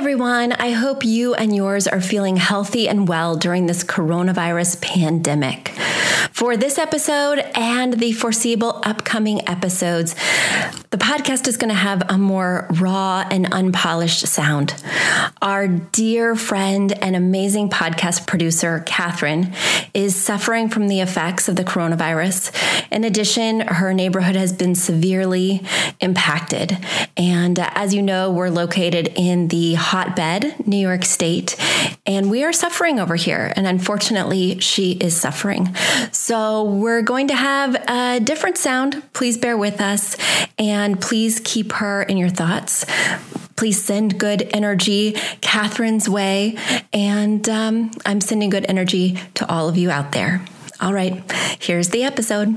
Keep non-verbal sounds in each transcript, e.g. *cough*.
everyone. I hope you and yours are feeling healthy and well during this coronavirus pandemic. For this episode and the foreseeable upcoming episodes, the podcast is going to have a more raw and unpolished sound. Our dear friend and amazing podcast producer, Catherine, is suffering from the effects of the coronavirus. In addition, her neighborhood has been severely impacted. And uh, as you know, we're located in the hotbed, New York State, and we are suffering over here. And unfortunately, she is suffering. So we're going to have a different sound. Please bear with us. And please keep her in your thoughts. Please send good energy Catherine's way. And um, I'm sending good energy to all of you out there. All right, here's the episode.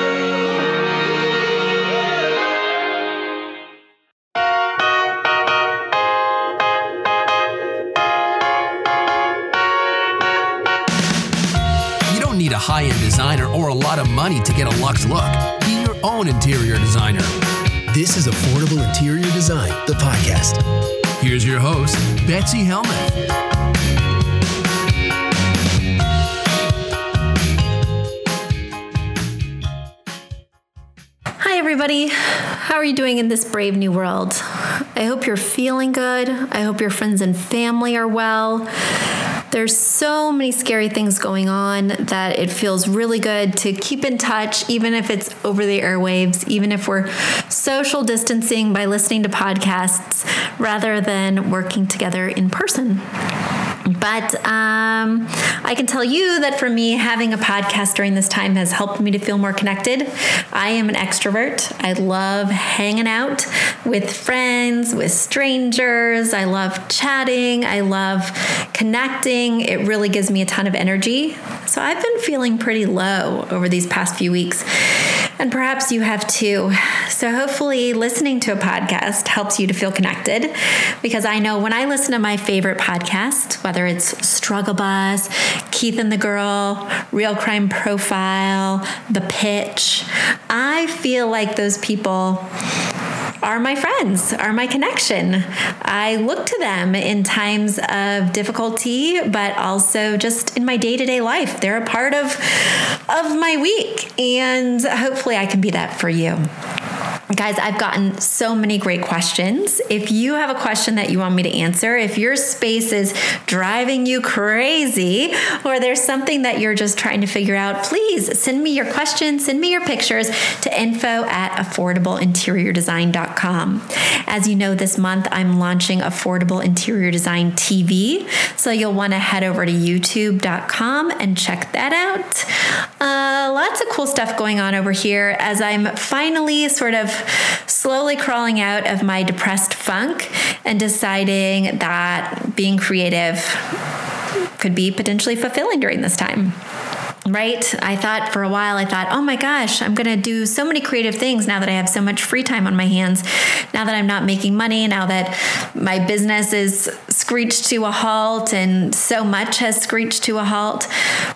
Need a high end designer or a lot of money to get a luxe look. Be your own interior designer. This is Affordable Interior Design, the podcast. Here's your host, Betsy. Hi, everybody. How are you doing in this brave new world? I hope you're feeling good. I hope your friends and family are well. There's so many scary things going on that it feels really good to keep in touch, even if it's over the airwaves, even if we're social distancing by listening to podcasts rather than working together in person. But um, I can tell you that for me, having a podcast during this time has helped me to feel more connected. I am an extrovert. I love hanging out with friends, with strangers. I love chatting. I love connecting. It really gives me a ton of energy. So I've been feeling pretty low over these past few weeks. And perhaps you have too. So hopefully, listening to a podcast helps you to feel connected because I know when I listen to my favorite podcast, whether it's Struggle Bus, Keith and the Girl, Real Crime Profile, The Pitch, I feel like those people are my friends, are my connection. I look to them in times of difficulty, but also just in my day to day life. They're a part of, of my week, and hopefully I can be that for you. Guys, I've gotten so many great questions. If you have a question that you want me to answer, if your space is driving you crazy, or there's something that you're just trying to figure out, please send me your questions, send me your pictures to info at affordableinteriordesign.com. As you know, this month I'm launching Affordable Interior Design TV. So you'll want to head over to youtube.com and check that out. Uh, lots of cool stuff going on over here as I'm finally sort of slowly crawling out of my depressed funk and deciding that being creative could be potentially fulfilling during this time right? I thought for a while, I thought, oh my gosh, I'm going to do so many creative things now that I have so much free time on my hands, now that I'm not making money, now that my business is screeched to a halt and so much has screeched to a halt.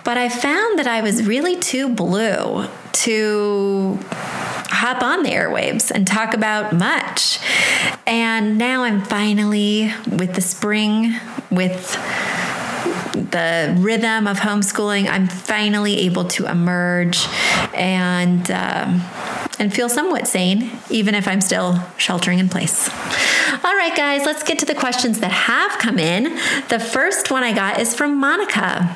But I found that I was really too blue to hop on the airwaves and talk about much. And now I'm finally with the spring, with the rhythm of homeschooling, I'm finally able to emerge and um, and feel somewhat sane, even if I'm still sheltering in place. All right, guys, let's get to the questions that have come in. The first one I got is from Monica.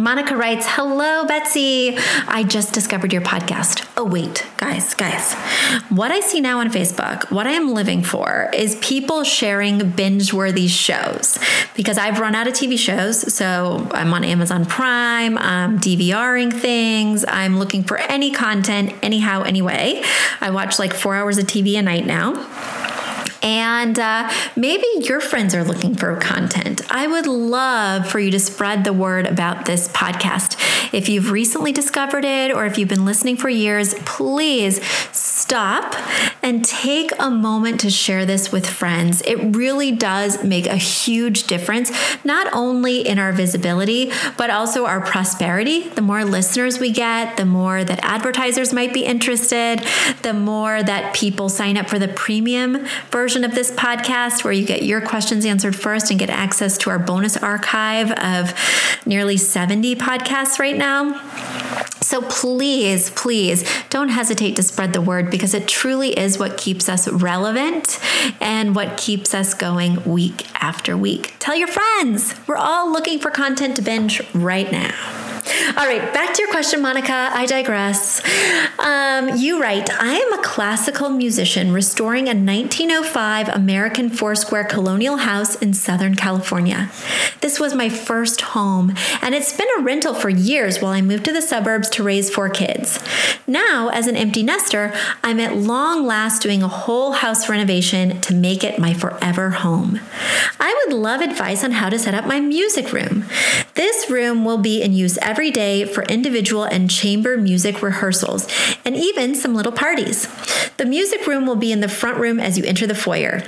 Monica writes, Hello, Betsy. I just discovered your podcast. Oh, wait, guys, guys. What I see now on Facebook, what I am living for is people sharing binge worthy shows because I've run out of TV shows. So I'm on Amazon Prime, I'm DVRing things, I'm looking for any content, anyhow, anyway. I watch like four hours of TV a night now. And uh, maybe your friends are looking for content. I would love for you to spread the word about this podcast. If you've recently discovered it or if you've been listening for years, please stop and take a moment to share this with friends. It really does make a huge difference, not only in our visibility, but also our prosperity. The more listeners we get, the more that advertisers might be interested, the more that people sign up for the premium version version of this podcast where you get your questions answered first and get access to our bonus archive of nearly 70 podcasts right now. So please, please don't hesitate to spread the word because it truly is what keeps us relevant and what keeps us going week after week. Tell your friends. We're all looking for content to binge right now. All right, back to your question, Monica. I digress. Um, you write I am a classical musician restoring a 1905 American Foursquare colonial house in Southern California. This was my first home, and it's been a rental for years while I moved to the suburbs to raise four kids. Now, as an empty nester, I'm at long last doing a whole house renovation to make it my forever home. I would love advice on how to set up my music room. This room will be in use every day for individual and chamber music rehearsals, and even some little parties. The music room will be in the front room as you enter the foyer.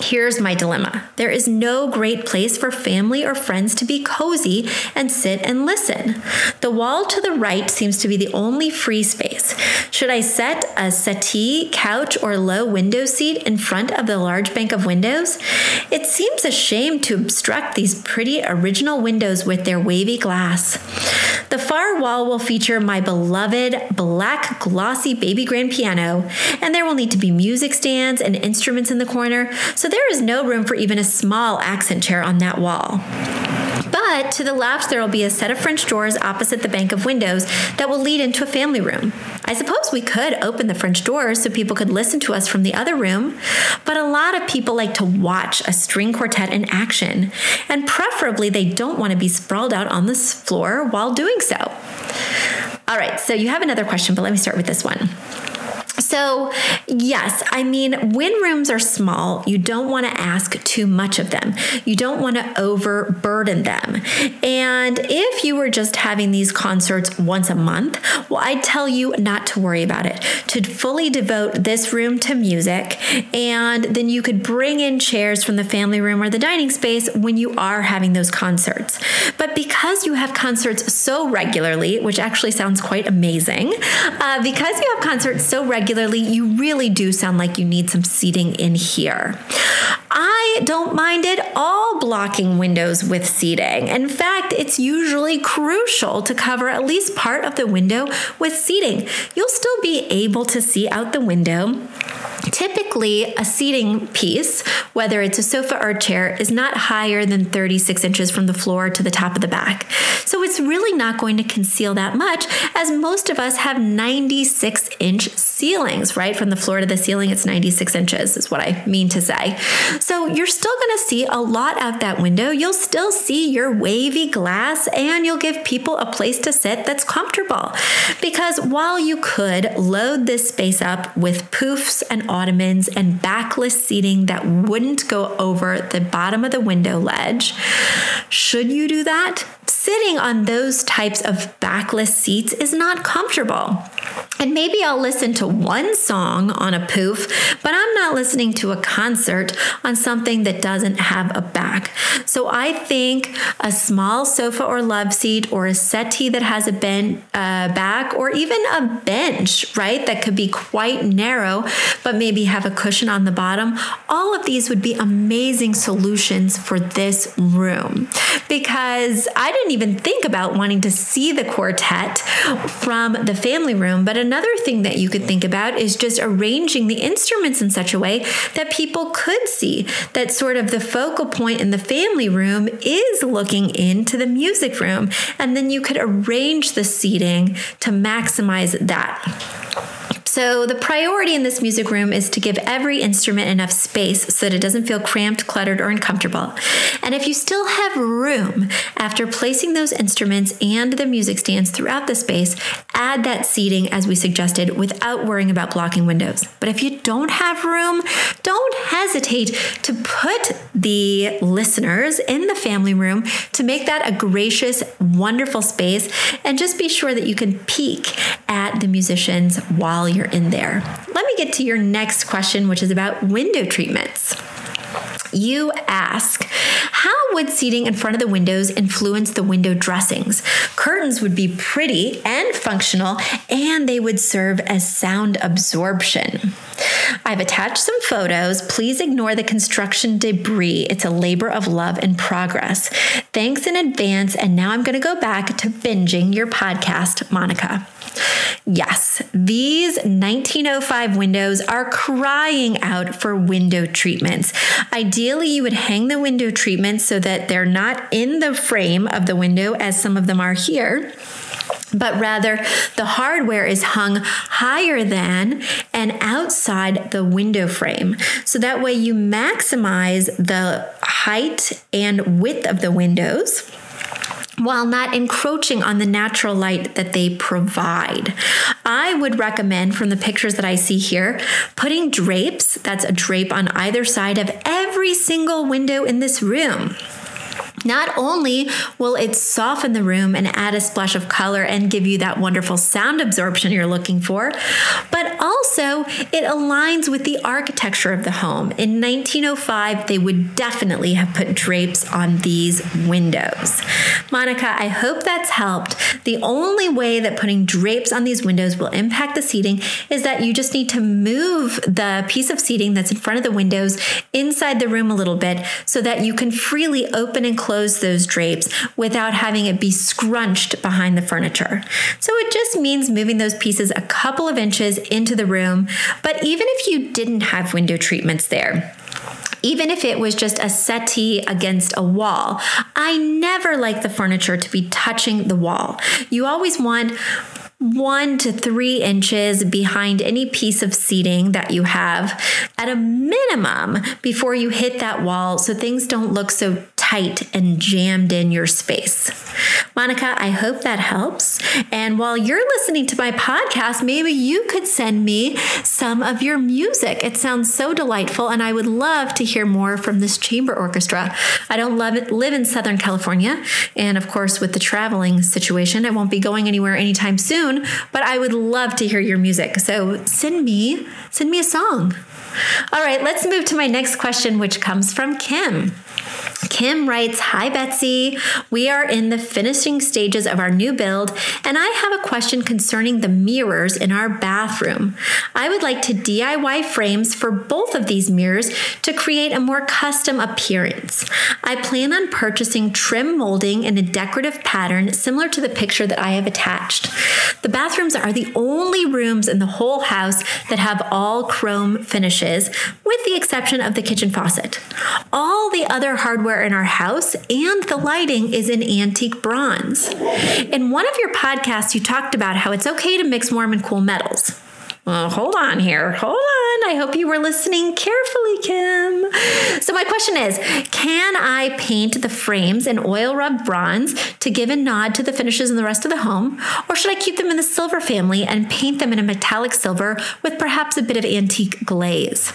Here's my dilemma there is no great place for family or friends to be cozy and sit and listen. The wall to the right seems to be the only free space. Should I set a settee, couch, or low window seat in front of the large bank of windows? It seems a shame to obstruct these pretty original windows with their wavy glass. The far wall will feature my beloved black glossy baby grand piano, and there will need to be music stands and instruments in the corner. So there is no room for even a small accent chair on that wall. But to the left, there will be a set of French doors opposite the bank of windows that will lead into a family room. I suppose we could open the French doors so people could listen to us from the other room, but a lot of people like to watch a string quartet in action, and preferably they don't want to be sprawled out on the floor while doing so. All right, so you have another question, but let me start with this one. So, yes, I mean, when rooms are small, you don't want to ask too much of them. You don't want to overburden them. And if you were just having these concerts once a month, well, I'd tell you not to worry about it, to fully devote this room to music. And then you could bring in chairs from the family room or the dining space when you are having those concerts. But because you have concerts so regularly, which actually sounds quite amazing, uh, because you have concerts so regularly, you really do sound like you need some seating in here. I don't mind at all blocking windows with seating. In fact, it's usually crucial to cover at least part of the window with seating. You'll still be able to see out the window Typically, a seating piece, whether it's a sofa or chair, is not higher than 36 inches from the floor to the top of the back. So it's really not going to conceal that much, as most of us have 96 inch ceilings, right? From the floor to the ceiling, it's 96 inches, is what I mean to say. So you're still going to see a lot out that window. You'll still see your wavy glass, and you'll give people a place to sit that's comfortable. Because while you could load this space up with poofs and ottomans and backless seating that wouldn't go over the bottom of the window ledge. Should you do that? Sitting on those types of backless seats is not comfortable. And maybe I'll listen to one song on a poof, but I'm not listening to a concert on something that doesn't have a back. So I think a small sofa or love seat or a settee that has a ben- uh, back or even a bench, right, that could be quite narrow, but maybe have a cushion on the bottom. All of these would be amazing solutions for this room because I didn't even think about wanting to see the quartet from the family room. But another thing that you could think about is just arranging the instruments in such a way that people could see that sort of the focal point in the family room is looking into the music room. And then you could arrange the seating to maximize that. So, the priority in this music room is to give every instrument enough space so that it doesn't feel cramped, cluttered, or uncomfortable. And if you still have room after placing those instruments and the music stands throughout the space, add that seating as we suggested without worrying about blocking windows. But if you don't have room, don't hesitate to put the listeners in the family room to make that a gracious, wonderful space. And just be sure that you can peek at the musicians while you're in there. Let me get to your next question, which is about window treatments. You ask, how would seating in front of the windows influence the window dressings? Curtains would be pretty and functional, and they would serve as sound absorption. I've attached some photos. Please ignore the construction debris. It's a labor of love and progress. Thanks in advance. And now I'm going to go back to binging your podcast, Monica. Yes, these 1905 windows are crying out for window treatments. Ideally, you would hang the window treatments so that they're not in the frame of the window, as some of them are here but rather the hardware is hung higher than and outside the window frame. So that way you maximize the height and width of the windows while not encroaching on the natural light that they provide. I would recommend from the pictures that I see here, putting drapes, that's a drape on either side of every single window in this room. Not only will it soften the room and add a splash of color and give you that wonderful sound absorption you're looking for, but also it aligns with the architecture of the home. In 1905, they would definitely have put drapes on these windows. Monica, I hope that's helped. The only way that putting drapes on these windows will impact the seating is that you just need to move the piece of seating that's in front of the windows inside the room a little bit so that you can freely open and close close those drapes without having it be scrunched behind the furniture. So it just means moving those pieces a couple of inches into the room. But even if you didn't have window treatments there, even if it was just a settee against a wall. I never like the furniture to be touching the wall. You always want one to three inches behind any piece of seating that you have at a minimum before you hit that wall so things don't look so tight and jammed in your space. Monica, I hope that helps. And while you're listening to my podcast, maybe you could send me some of your music. It sounds so delightful, and I would love to hear more from this chamber orchestra. I don't love it, live in Southern California, and of course, with the traveling situation, I won't be going anywhere anytime soon, but I would love to hear your music. So send me, send me a song. All right, let's move to my next question, which comes from Kim. Kim writes Hi, Betsy. We are in the finishing stages of our new build, and I have a question concerning the mirrors in our bathroom. I would like to DIY frames for both of these mirrors to create a more custom appearance. I plan on purchasing trim molding in a decorative pattern similar to the picture that I have attached. The bathrooms are the only rooms in the whole house that have all chrome finishes, with the exception of the kitchen faucet. All the other hardware in our house and the lighting is in antique bronze. In one of your podcasts, you talked about how it's okay to mix warm and cool metals. Well, hold on here. Hold on. I hope you were listening carefully, Kim. So, my question is Can I paint the frames in oil rubbed bronze to give a nod to the finishes in the rest of the home? Or should I keep them in the silver family and paint them in a metallic silver with perhaps a bit of antique glaze?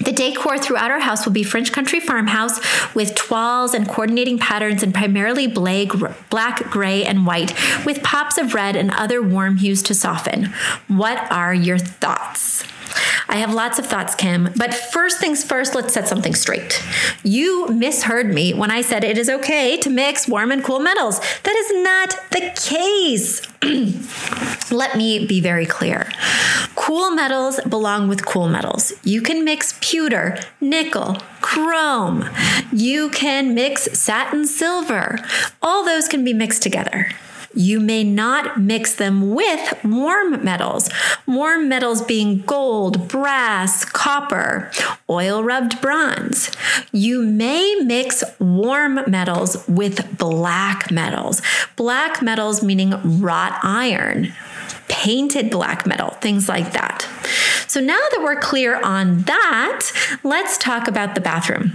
The decor throughout our house will be French country farmhouse with toiles and coordinating patterns in primarily black, gray, and white, with pops of red and other warm hues to soften. What are your thoughts? I have lots of thoughts, Kim, but first things first, let's set something straight. You misheard me when I said it is okay to mix warm and cool metals. That is not the case. *clears throat* Let me be very clear. Cool metals belong with cool metals. You can mix pewter, nickel, chrome. You can mix satin silver. All those can be mixed together. You may not mix them with warm metals. Warm metals being gold, brass, copper, oil rubbed bronze. You may mix warm metals with black metals. Black metals meaning wrought iron, painted black metal, things like that. So now that we're clear on that, let's talk about the bathroom.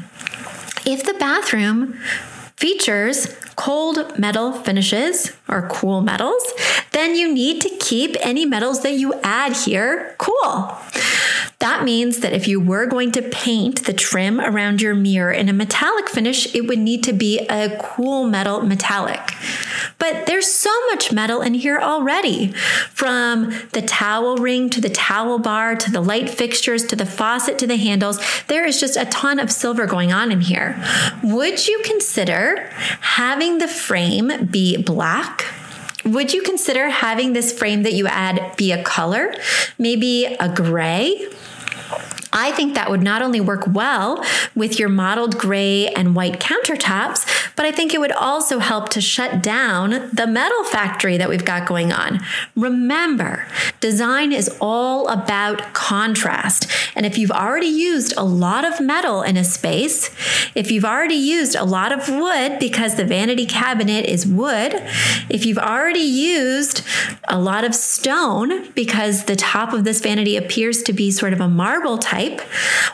If the bathroom features cold metal finishes or cool metals, then you need to keep any metals that you add here cool. That means that if you were going to paint the trim around your mirror in a metallic finish, it would need to be a cool metal metallic. But there's so much metal in here already from the towel ring to the towel bar to the light fixtures to the faucet to the handles. There is just a ton of silver going on in here. Would you consider having the frame be black? Would you consider having this frame that you add be a color? Maybe a gray? I think that would not only work well with your mottled gray and white countertops, but I think it would also help to shut down the metal factory that we've got going on. Remember, design is all about contrast. And if you've already used a lot of metal in a space, if you've already used a lot of wood because the vanity cabinet is wood, if you've already used a lot of stone because the top of this vanity appears to be sort of a marble type,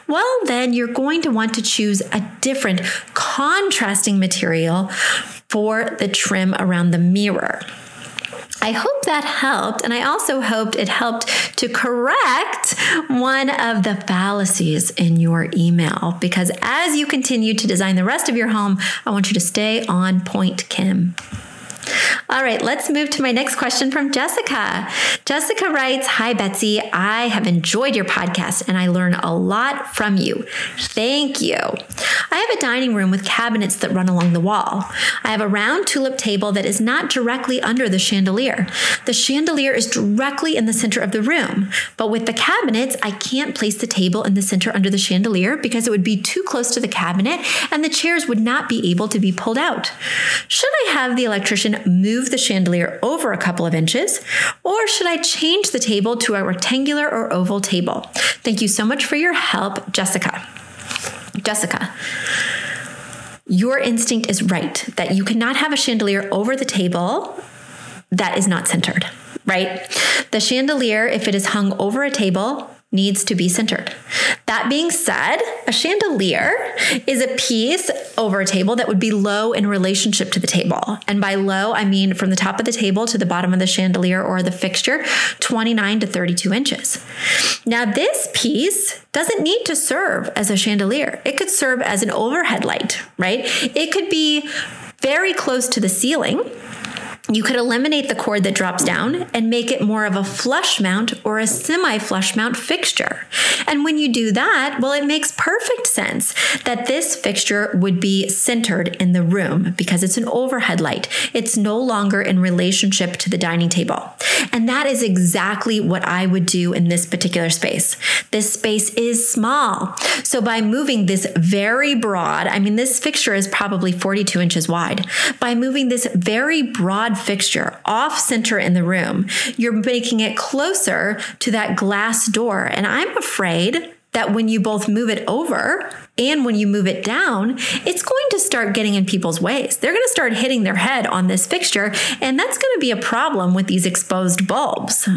well, then you're going to want to choose a different contrasting material for the trim around the mirror. I hope that helped. And I also hoped it helped to correct one of the fallacies in your email. Because as you continue to design the rest of your home, I want you to stay on point, Kim. All right, let's move to my next question from Jessica. Jessica writes Hi, Betsy. I have enjoyed your podcast and I learn a lot from you. Thank you. I have a dining room with cabinets that run along the wall. I have a round tulip table that is not directly under the chandelier. The chandelier is directly in the center of the room, but with the cabinets, I can't place the table in the center under the chandelier because it would be too close to the cabinet and the chairs would not be able to be pulled out. Should I have the electrician move the chandelier over a couple of inches, or should I change the table to a rectangular or oval table? Thank you so much for your help, Jessica. Jessica, your instinct is right that you cannot have a chandelier over the table that is not centered, right? The chandelier, if it is hung over a table, needs to be centered. That being said, a chandelier is a piece over a table that would be low in relationship to the table. And by low, I mean from the top of the table to the bottom of the chandelier or the fixture, 29 to 32 inches. Now, this piece doesn't need to serve as a chandelier, it could serve as an overhead light, right? It could be very close to the ceiling you could eliminate the cord that drops down and make it more of a flush mount or a semi flush mount fixture. And when you do that, well, it makes perfect sense that this fixture would be centered in the room because it's an overhead light. It's no longer in relationship to the dining table. And that is exactly what I would do in this particular space. This space is small. So by moving this very broad, I mean, this fixture is probably 42 inches wide. By moving this very broad fixture off center in the room, you're making it closer to that glass door. And I'm afraid that when you both move it over and when you move it down, it's going to start getting in people's ways. They're going to start hitting their head on this fixture, and that's going to be a problem with these exposed bulbs.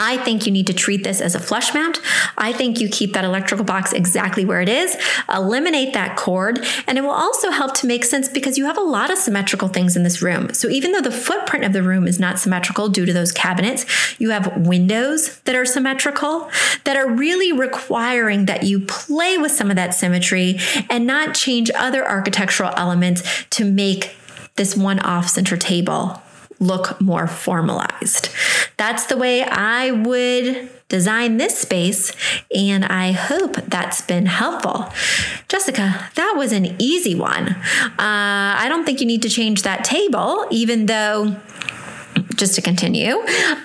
I think you need to treat this as a flush mount. I think you keep that electrical box exactly where it is, eliminate that cord, and it will also help to make sense because you have a lot of symmetrical things in this room. So even though the footprint of the room is not symmetrical due to those cabinets, you have windows that are symmetrical that are really requiring that you play with some of that symmetry and not change other architectural elements to make this one off center table look more formalized. That's the way I would design this space, and I hope that's been helpful. Jessica, that was an easy one. Uh, I don't think you need to change that table, even though just to continue,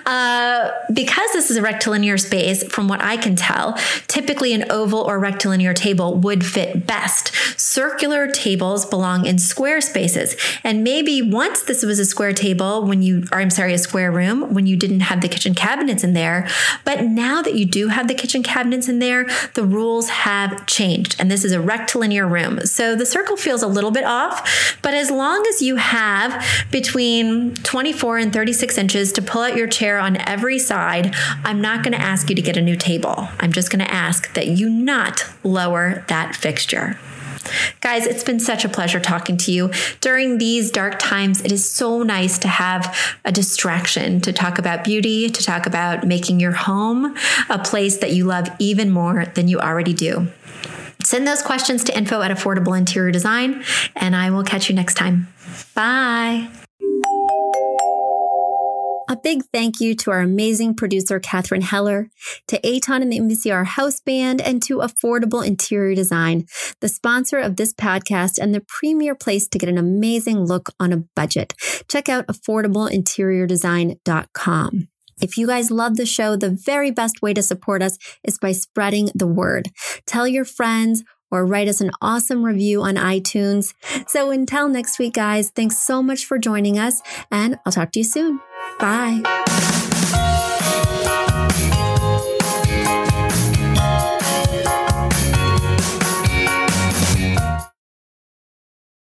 uh, because this is a rectilinear space, from what I can tell, typically an oval or rectilinear table would fit best. Circular tables belong in square spaces. And maybe once this was a square table when you, or I'm sorry, a square room when you didn't have the kitchen cabinets in there. But now that you do have the kitchen cabinets in there, the rules have changed. And this is a rectilinear room. So the circle feels a little bit off. But as long as you have between 24 and 36 inches to pull out your chair on every side, I'm not going to ask you to get a new table. I'm just going to ask that you not lower that fixture. Guys, it's been such a pleasure talking to you. During these dark times, it is so nice to have a distraction to talk about beauty, to talk about making your home a place that you love even more than you already do. Send those questions to info at Affordable Interior Design, and I will catch you next time. Bye. A big thank you to our amazing producer, Katherine Heller, to Aton and the MVCR House Band, and to Affordable Interior Design, the sponsor of this podcast and the premier place to get an amazing look on a budget. Check out affordableinteriordesign.com. If you guys love the show, the very best way to support us is by spreading the word. Tell your friends or write us an awesome review on iTunes. So until next week, guys, thanks so much for joining us, and I'll talk to you soon. Bye.